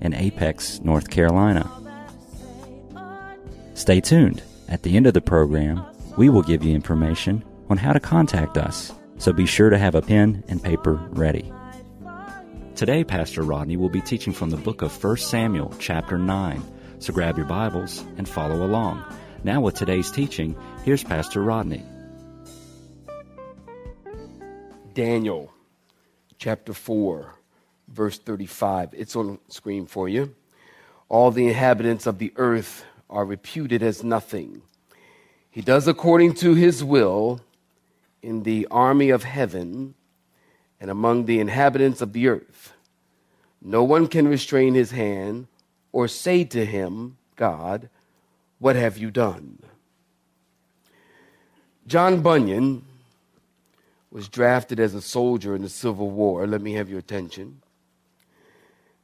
in Apex, North Carolina. Stay tuned. At the end of the program, we will give you information on how to contact us, so be sure to have a pen and paper ready. Today, Pastor Rodney will be teaching from the book of 1 Samuel, chapter 9. So grab your Bibles and follow along. Now, with today's teaching, here's Pastor Rodney. Daniel chapter 4, verse 35. It's on screen for you. All the inhabitants of the earth are reputed as nothing. He does according to his will in the army of heaven and among the inhabitants of the earth. No one can restrain his hand or say to him, God, what have you done? John Bunyan was drafted as a soldier in the Civil War. Let me have your attention.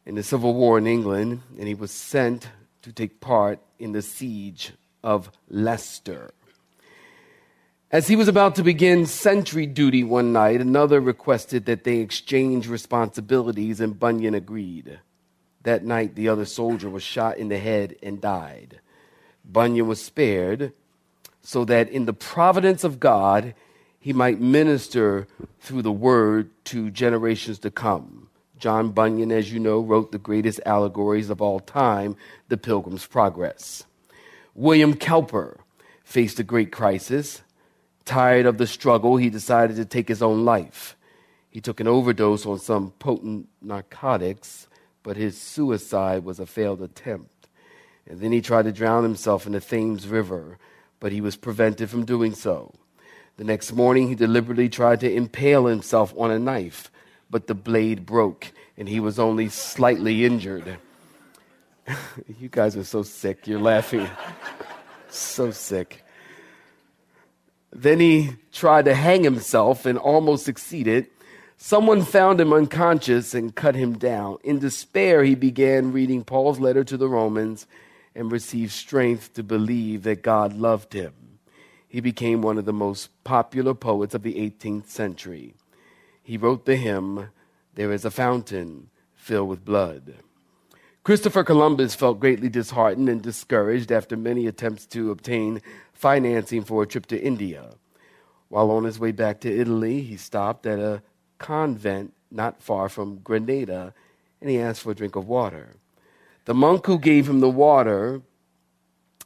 In the Civil War in England, and he was sent to take part in the siege of Leicester. As he was about to begin sentry duty one night, another requested that they exchange responsibilities, and Bunyan agreed. That night, the other soldier was shot in the head and died. Bunyan was spared so that in the providence of God, he might minister through the word to generations to come. John Bunyan, as you know, wrote the greatest allegories of all time, The Pilgrim's Progress. William Cowper faced a great crisis. Tired of the struggle, he decided to take his own life. He took an overdose on some potent narcotics, but his suicide was a failed attempt. And then he tried to drown himself in the Thames River, but he was prevented from doing so. The next morning, he deliberately tried to impale himself on a knife, but the blade broke and he was only slightly injured. you guys are so sick. You're laughing. so sick. Then he tried to hang himself and almost succeeded. Someone found him unconscious and cut him down. In despair, he began reading Paul's letter to the Romans and received strength to believe that God loved him. He became one of the most popular poets of the 18th century. He wrote the hymn, There is a Fountain Filled with Blood. Christopher Columbus felt greatly disheartened and discouraged after many attempts to obtain financing for a trip to India. While on his way back to Italy, he stopped at a convent not far from Granada and he asked for a drink of water. The monk who gave him the water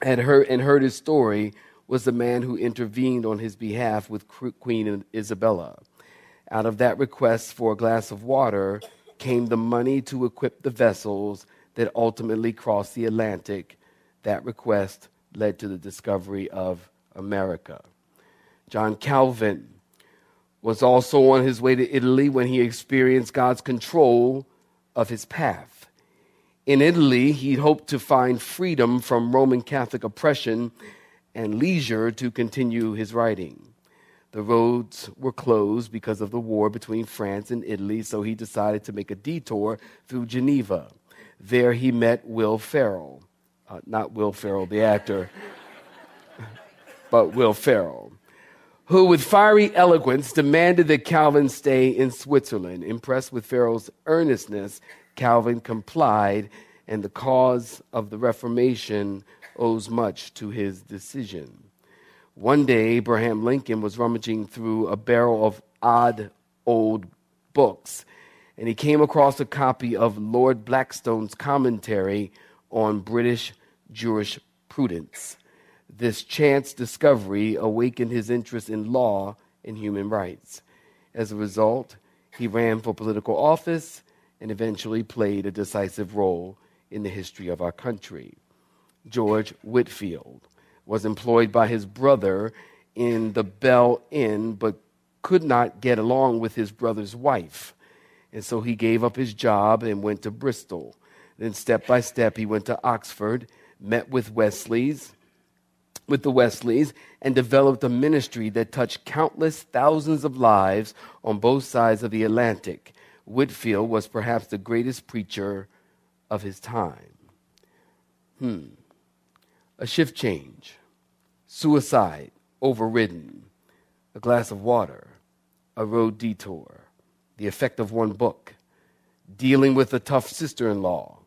had heard and heard his story was the man who intervened on his behalf with Queen Isabella. Out of that request for a glass of water came the money to equip the vessels that ultimately crossed the Atlantic. That request led to the discovery of America. John Calvin was also on his way to Italy when he experienced God's control of his path. In Italy, he hoped to find freedom from Roman Catholic oppression and leisure to continue his writing. The roads were closed because of the war between France and Italy, so he decided to make a detour through Geneva. There he met Will Ferrell. Uh, not Will Ferrell, the actor, but Will Ferrell, who, with fiery eloquence, demanded that Calvin stay in Switzerland. Impressed with Farel's earnestness, Calvin complied, and the cause of the Reformation owes much to his decision. One day, Abraham Lincoln was rummaging through a barrel of odd old books, and he came across a copy of Lord Blackstone's commentary on British jurisprudence. This chance discovery awakened his interest in law and human rights. As a result, he ran for political office and eventually played a decisive role in the history of our country. George Whitefield was employed by his brother in the Bell Inn, but could not get along with his brother's wife. And so he gave up his job and went to Bristol. Then, step by step, he went to Oxford, met with Wesley's, with the Wesleys, and developed a ministry that touched countless thousands of lives on both sides of the Atlantic. Whitefield was perhaps the greatest preacher of his time. Hmm. A shift change, suicide, overridden, a glass of water, a road detour, the effect of one book, dealing with a tough sister in law.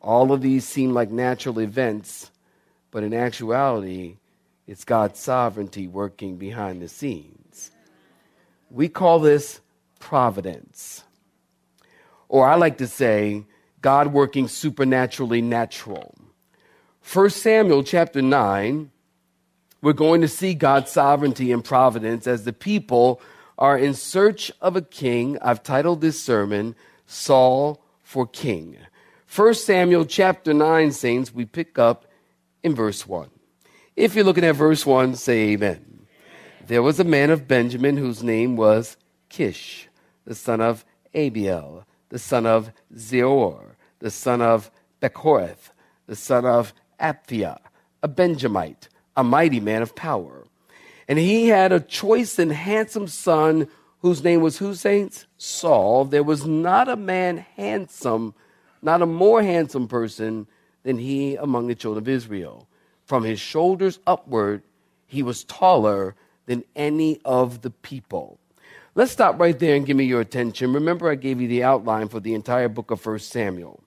All of these seem like natural events, but in actuality, it's God's sovereignty working behind the scenes. We call this providence. Or I like to say, God working supernaturally natural. 1 Samuel chapter 9, we're going to see God's sovereignty and providence as the people are in search of a king. I've titled this sermon, Saul for King. 1 Samuel chapter 9, saints, we pick up in verse 1. If you're looking at verse 1, say amen. There was a man of Benjamin whose name was Kish, the son of Abiel, the son of Zeror, the son of Bechorath, the son of Aphiah, a Benjamite, a mighty man of power. And he had a choice and handsome son whose name was who, saints? Saul. There was not a man handsome, not a more handsome person than he among the children of Israel. From his shoulders upward, he was taller than any of the people. Let's stop right there and give me your attention. Remember, I gave you the outline for the entire book of 1 Samuel.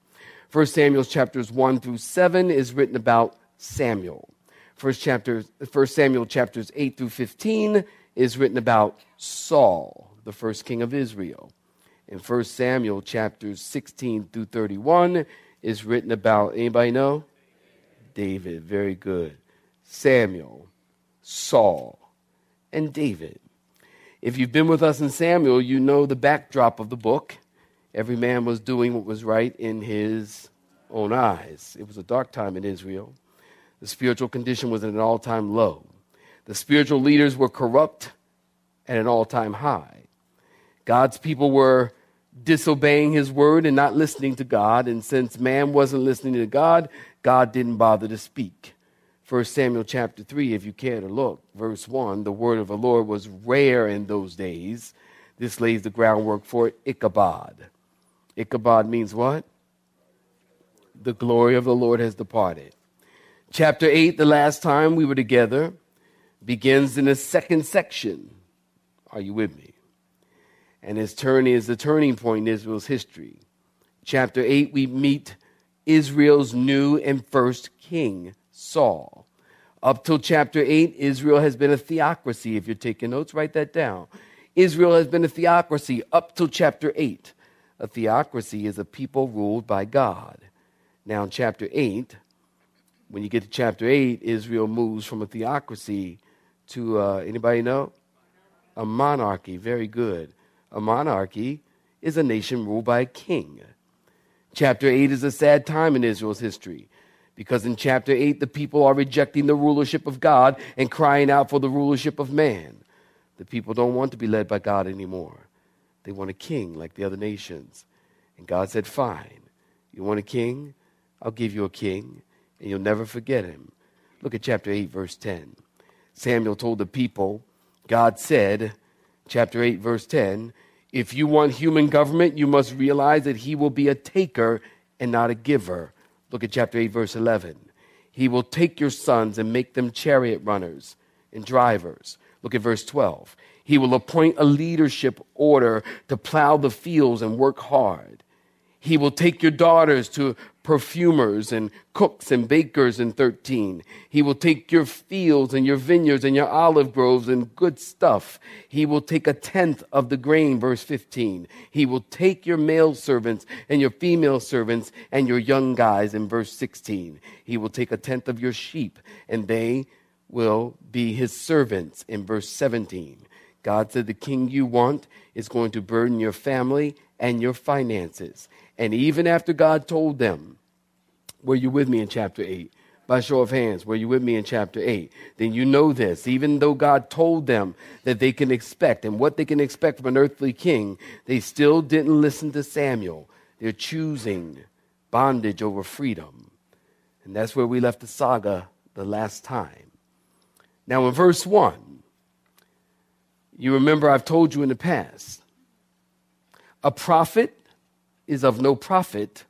1 Samuel chapters 1 through 7 is written about Samuel. First, chapter, 1 Samuel chapters 8 through 15 is written about Saul, the first king of Israel. And 1 Samuel chapters 16 through 31 is written about, anybody know? David, very good. Samuel, Saul, and David. If you've been with us in Samuel, you know the backdrop of the book. Every man was doing what was right in his own eyes. It was a dark time in Israel. The spiritual condition was at an all time low. The spiritual leaders were corrupt at an all time high. God's people were disobeying his word and not listening to God. And since man wasn't listening to God, God didn't bother to speak. 1 Samuel chapter 3, if you care to look, verse 1, the word of the Lord was rare in those days. This lays the groundwork for Ichabod. Ichabod means what? The glory of the Lord has departed. Chapter 8, the last time we were together, begins in the second section. Are you with me? And his turn is the turning point in Israel's history. Chapter 8, we meet Israel's new and first king, Saul. Up till chapter 8, Israel has been a theocracy. If you're taking notes, write that down. Israel has been a theocracy up till chapter 8. A theocracy is a people ruled by God. Now, in chapter 8, when you get to chapter 8, Israel moves from a theocracy to, uh, anybody know? A monarchy. Very good. A monarchy is a nation ruled by a king. Chapter 8 is a sad time in Israel's history because in chapter 8, the people are rejecting the rulership of God and crying out for the rulership of man. The people don't want to be led by God anymore. They want a king like the other nations. And God said, Fine. You want a king? I'll give you a king, and you'll never forget him. Look at chapter 8, verse 10. Samuel told the people, God said, chapter 8, verse 10, if you want human government, you must realize that he will be a taker and not a giver. Look at chapter 8, verse 11. He will take your sons and make them chariot runners and drivers. Look at verse 12. He will appoint a leadership order to plow the fields and work hard. He will take your daughters to perfumers and cooks and bakers in 13. He will take your fields and your vineyards and your olive groves and good stuff. He will take a tenth of the grain, verse 15. He will take your male servants and your female servants and your young guys in verse 16. He will take a tenth of your sheep and they will be his servants in verse 17. God said the king you want is going to burden your family and your finances. And even after God told them, were you with me in chapter 8? By show of hands, were you with me in chapter 8? Then you know this. Even though God told them that they can expect and what they can expect from an earthly king, they still didn't listen to Samuel. They're choosing bondage over freedom. And that's where we left the saga the last time. Now, in verse 1, you remember I've told you in the past a prophet is of no profit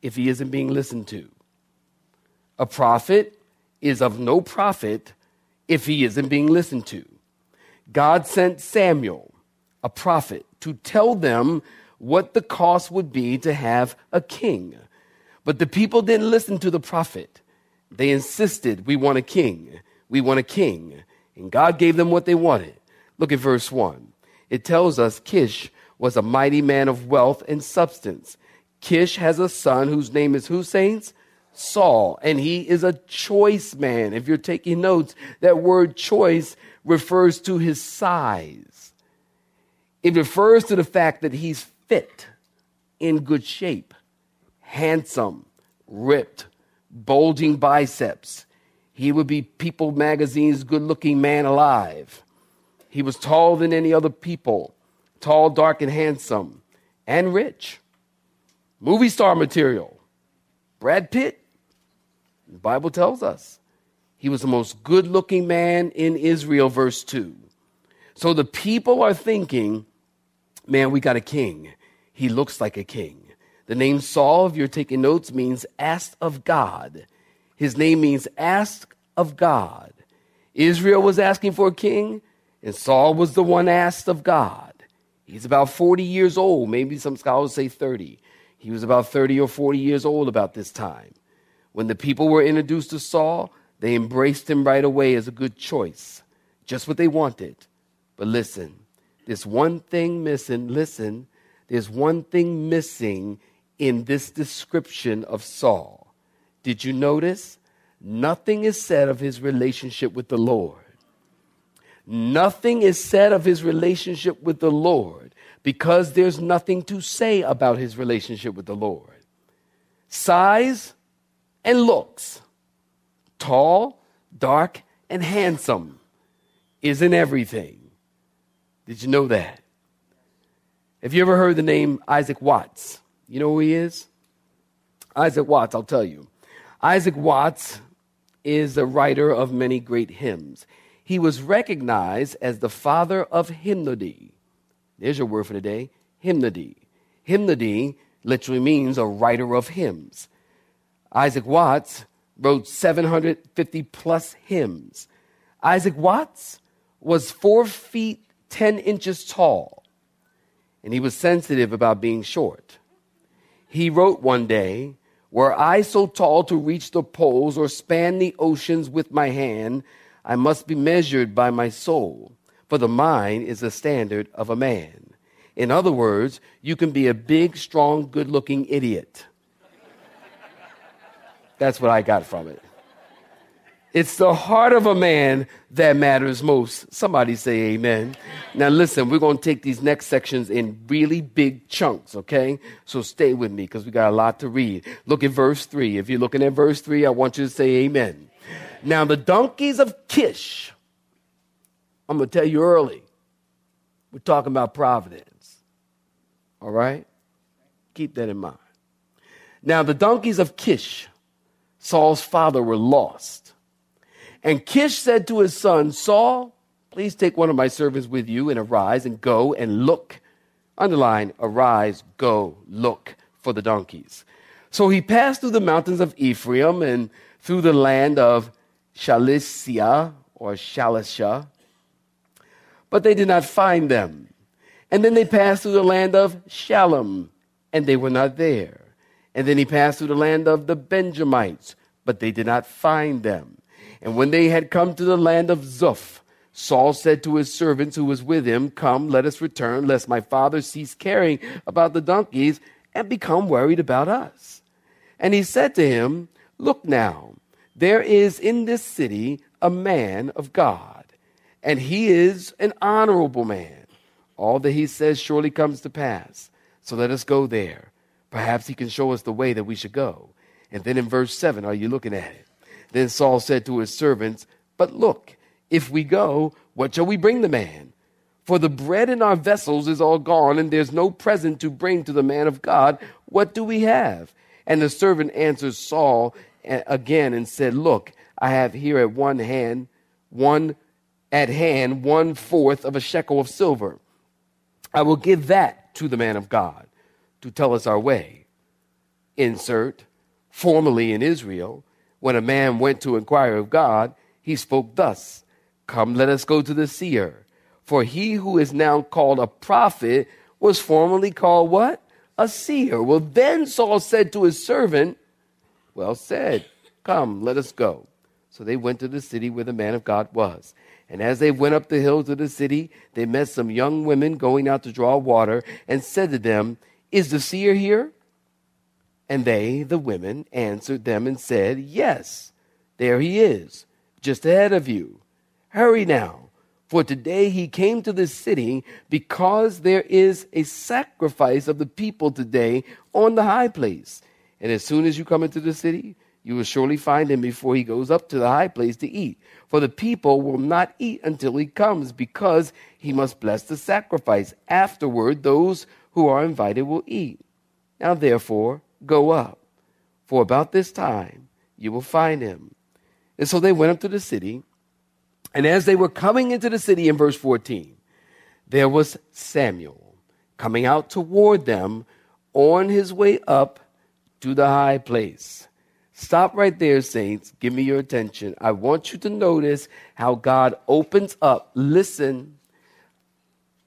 if he isn't being listened to. A prophet is of no profit if he isn't being listened to. God sent Samuel, a prophet, to tell them what the cost would be to have a king. But the people didn't listen to the prophet. They insisted, We want a king. We want a king. And God gave them what they wanted. Look at verse 1. It tells us Kish was a mighty man of wealth and substance. Kish has a son whose name is who, saints? Saul, and he is a choice man. If you're taking notes, that word choice refers to his size. It refers to the fact that he's fit, in good shape, handsome, ripped, bulging biceps. He would be People magazine's good looking man alive. He was taller than any other people, tall, dark, and handsome, and rich. Movie star material. Brad Pitt, the Bible tells us he was the most good looking man in Israel, verse 2. So the people are thinking, man, we got a king. He looks like a king. The name Saul, if you're taking notes, means asked of God. His name means asked of God. Israel was asking for a king, and Saul was the one asked of God. He's about 40 years old. Maybe some scholars say 30. He was about 30 or 40 years old about this time. When the people were introduced to Saul, they embraced him right away as a good choice, just what they wanted. But listen, there's one thing missing. Listen, there's one thing missing in this description of Saul. Did you notice? Nothing is said of his relationship with the Lord. Nothing is said of his relationship with the Lord because there's nothing to say about his relationship with the Lord. Size, and looks. Tall, dark, and handsome isn't everything. Did you know that? Have you ever heard the name Isaac Watts? You know who he is? Isaac Watts, I'll tell you. Isaac Watts is a writer of many great hymns. He was recognized as the father of hymnody. There's your word for today hymnody. Hymnody literally means a writer of hymns. Isaac Watts wrote 750 plus hymns. Isaac Watts was four feet 10 inches tall, and he was sensitive about being short. He wrote one day, Were I so tall to reach the poles or span the oceans with my hand, I must be measured by my soul, for the mind is the standard of a man. In other words, you can be a big, strong, good looking idiot that's what I got from it. It's the heart of a man that matters most. Somebody say amen. Now, listen, we're going to take these next sections in really big chunks, okay? So stay with me because we got a lot to read. Look at verse 3. If you're looking at verse 3, I want you to say amen. Now, the donkeys of Kish, I'm going to tell you early, we're talking about providence, all right? Keep that in mind. Now, the donkeys of Kish, Saul's father were lost. And Kish said to his son, Saul, please take one of my servants with you and arise and go and look. Underline, arise, go, look for the donkeys. So he passed through the mountains of Ephraim and through the land of Shalicia or Shalisha, but they did not find them. And then they passed through the land of Shaalim, and they were not there. And then he passed through the land of the Benjamites, but they did not find them. And when they had come to the land of Zuph, Saul said to his servants who was with him, Come, let us return, lest my father cease caring about the donkeys and become worried about us. And he said to him, Look now, there is in this city a man of God, and he is an honorable man. All that he says surely comes to pass. So let us go there. Perhaps he can show us the way that we should go. And then in verse 7, are you looking at it? Then Saul said to his servants, But look, if we go, what shall we bring the man? For the bread in our vessels is all gone, and there's no present to bring to the man of God. What do we have? And the servant answers Saul again and said, Look, I have here at one hand, one at hand, one fourth of a shekel of silver. I will give that to the man of God to tell us our way. Insert, formerly in Israel, when a man went to inquire of God, he spoke thus Come, let us go to the seer. For he who is now called a prophet was formerly called what? A seer. Well, then Saul said to his servant, Well said, come, let us go. So they went to the city where the man of God was. And as they went up the hills of the city, they met some young women going out to draw water and said to them, Is the seer here? And they, the women, answered them and said, Yes, there he is, just ahead of you. Hurry now, for today he came to this city because there is a sacrifice of the people today on the high place. And as soon as you come into the city, you will surely find him before he goes up to the high place to eat. For the people will not eat until he comes, because he must bless the sacrifice. Afterward, those who are invited will eat. Now, therefore, go up, for about this time you will find him. And so they went up to the city. And as they were coming into the city in verse 14, there was Samuel coming out toward them on his way up to the high place. Stop right there, saints. Give me your attention. I want you to notice how God opens up. Listen,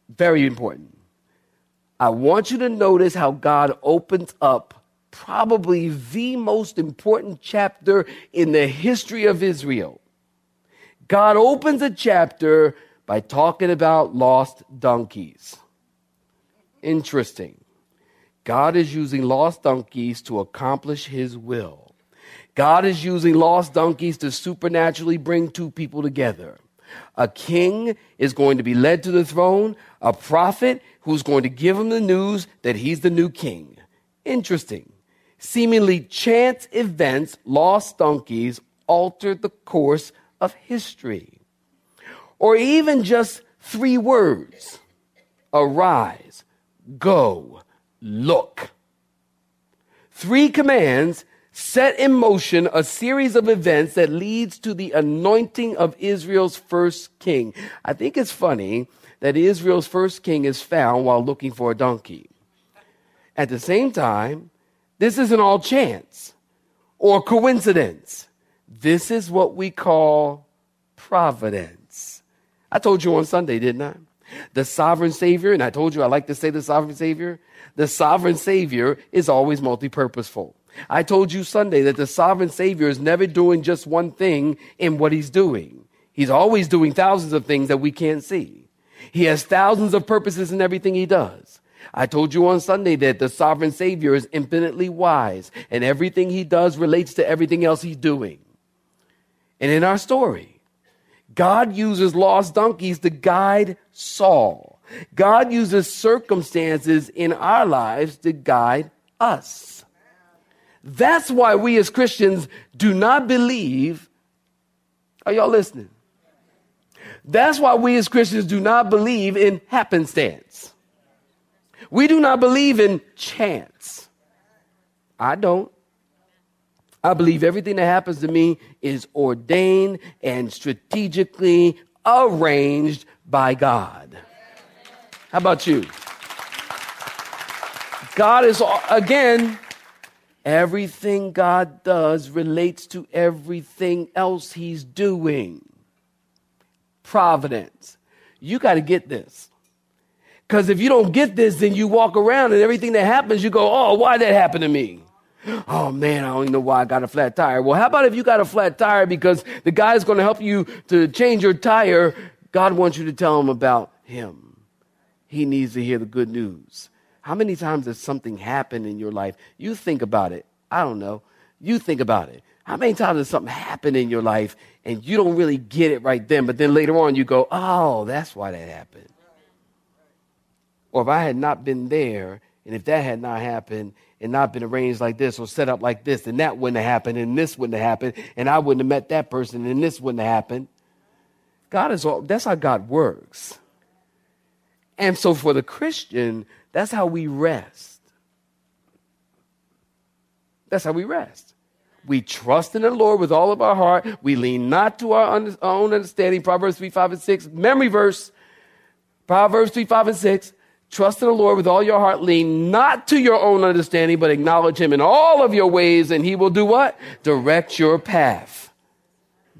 very important. I want you to notice how God opens up probably the most important chapter in the history of Israel. God opens a chapter by talking about lost donkeys. Interesting. God is using lost donkeys to accomplish his will. God is using lost donkeys to supernaturally bring two people together. A king is going to be led to the throne, a prophet who's going to give him the news that he's the new king. Interesting. Seemingly chance events, lost donkeys, altered the course of history. Or even just three words arise, go, look. Three commands set in motion a series of events that leads to the anointing of Israel's first king. I think it's funny that Israel's first king is found while looking for a donkey. At the same time, this isn't all chance or coincidence. This is what we call providence. I told you on Sunday, didn't I? The sovereign Savior, and I told you I like to say the sovereign Savior, the sovereign Savior is always multi purposeful. I told you Sunday that the sovereign Savior is never doing just one thing in what he's doing. He's always doing thousands of things that we can't see. He has thousands of purposes in everything he does. I told you on Sunday that the sovereign Savior is infinitely wise and everything he does relates to everything else he's doing. And in our story, God uses lost donkeys to guide Saul. God uses circumstances in our lives to guide us. That's why we as Christians do not believe. Are y'all listening? That's why we as Christians do not believe in happenstance. We do not believe in chance. I don't. I believe everything that happens to me is ordained and strategically arranged by God. How about you? God is, again, Everything God does relates to everything else He's doing. Providence. You got to get this. Because if you don't get this, then you walk around and everything that happens, you go, oh, why that happened to me? Oh man, I don't even know why I got a flat tire. Well, how about if you got a flat tire because the guy's going to help you to change your tire? God wants you to tell him about him. He needs to hear the good news. How many times has something happened in your life? You think about it. I don't know. You think about it. How many times has something happened in your life and you don't really get it right then, but then later on you go, oh, that's why that happened. Or if I had not been there, and if that had not happened and not been arranged like this or set up like this, then that wouldn't have happened and this wouldn't have happened and I wouldn't have met that person and this wouldn't have happened. God is all, that's how God works. And so for the Christian, that's how we rest. That's how we rest. We trust in the Lord with all of our heart. We lean not to our own understanding. Proverbs 3, 5, and 6. Memory verse. Proverbs 3, 5, and 6. Trust in the Lord with all your heart. Lean not to your own understanding, but acknowledge him in all of your ways, and he will do what? Direct your path.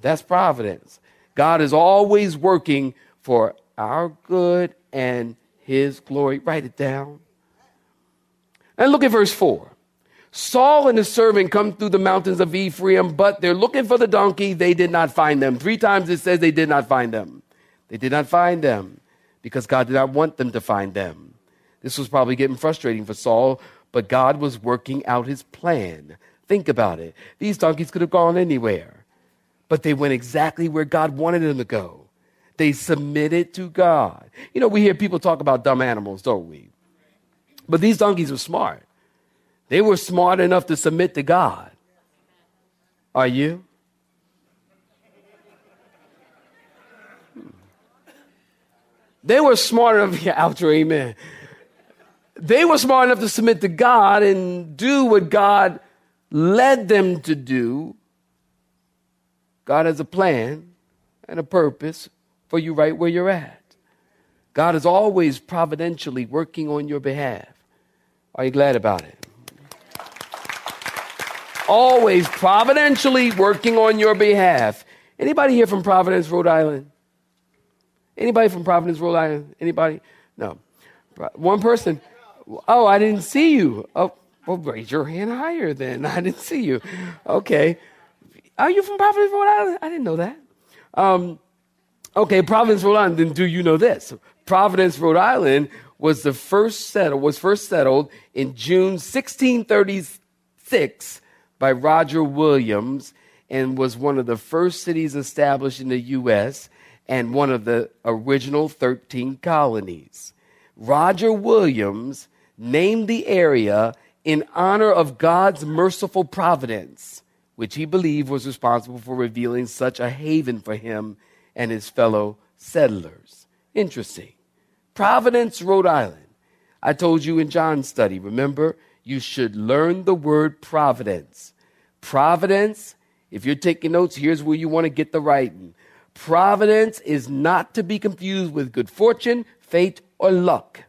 That's providence. God is always working for our good and his glory. Write it down. And look at verse 4. Saul and his servant come through the mountains of Ephraim, but they're looking for the donkey. They did not find them. Three times it says they did not find them. They did not find them because God did not want them to find them. This was probably getting frustrating for Saul, but God was working out his plan. Think about it. These donkeys could have gone anywhere, but they went exactly where God wanted them to go. They submitted to God. You know, we hear people talk about dumb animals, don't we? But these donkeys were smart. They were smart enough to submit to God. Are you? They were smart enough, yeah, outro, amen. They were smart enough to submit to God and do what God led them to do. God has a plan and a purpose for you right where you're at. God is always providentially working on your behalf. Are you glad about it? always providentially working on your behalf. Anybody here from Providence, Rhode Island? Anybody from Providence, Rhode Island? Anybody? No. One person. Oh, I didn't see you. Oh, well, raise your hand higher then. I didn't see you. Okay. Are you from Providence, Rhode Island? I didn't know that. Um, okay, Providence, Rhode Island. Then do you know this? Providence, Rhode Island was the first settled was first settled in June 1636 by Roger Williams and was one of the first cities established in the U.S. and one of the original 13 colonies. Roger Williams named the area in honor of God's merciful providence, which he believed was responsible for revealing such a haven for him and his fellow settlers. Interesting. Providence, Rhode Island. I told you in John's study, remember? you should learn the word providence. Providence, if you're taking notes, here's where you want to get the writing. Providence is not to be confused with good fortune, fate, or luck.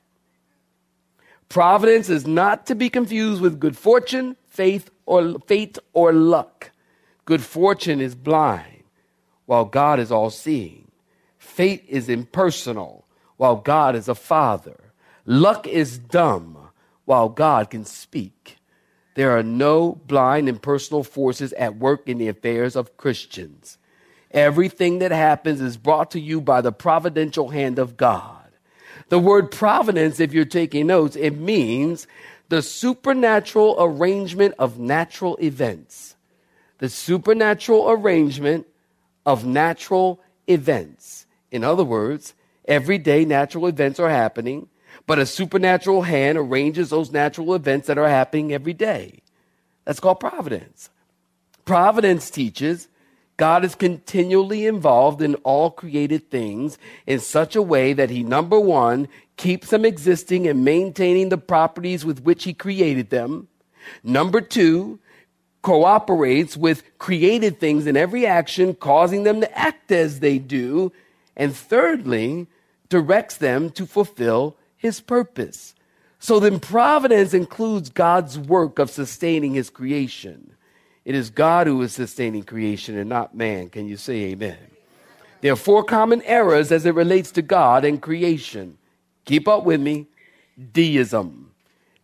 Providence is not to be confused with good fortune, faith, or fate or luck. Good fortune is blind, while God is all seeing. Fate is impersonal, while God is a father. Luck is dumb, while God can speak. There are no blind impersonal forces at work in the affairs of Christians. Everything that happens is brought to you by the providential hand of God. The word providence, if you're taking notes, it means the supernatural arrangement of natural events. The supernatural arrangement of natural events. In other words, every day natural events are happening but a supernatural hand arranges those natural events that are happening every day. That's called providence. Providence teaches God is continually involved in all created things in such a way that He, number one, keeps them existing and maintaining the properties with which He created them. Number two, cooperates with created things in every action, causing them to act as they do. And thirdly, directs them to fulfill his purpose. So then, providence includes God's work of sustaining his creation. It is God who is sustaining creation and not man. Can you say amen? There are four common errors as it relates to God and creation. Keep up with me. Deism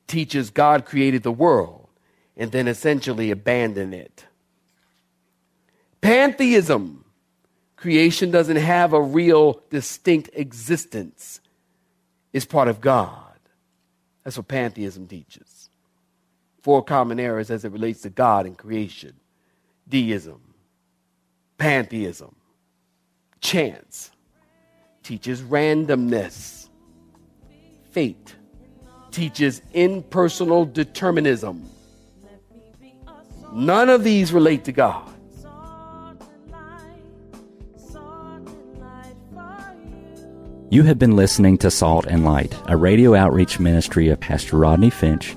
teaches God created the world and then essentially abandoned it. Pantheism creation doesn't have a real distinct existence is part of God. That's what pantheism teaches. Four common errors as it relates to God and creation deism, pantheism, chance teaches randomness, fate teaches impersonal determinism. None of these relate to God. You have been listening to Salt and Light, a radio outreach ministry of Pastor Rodney Finch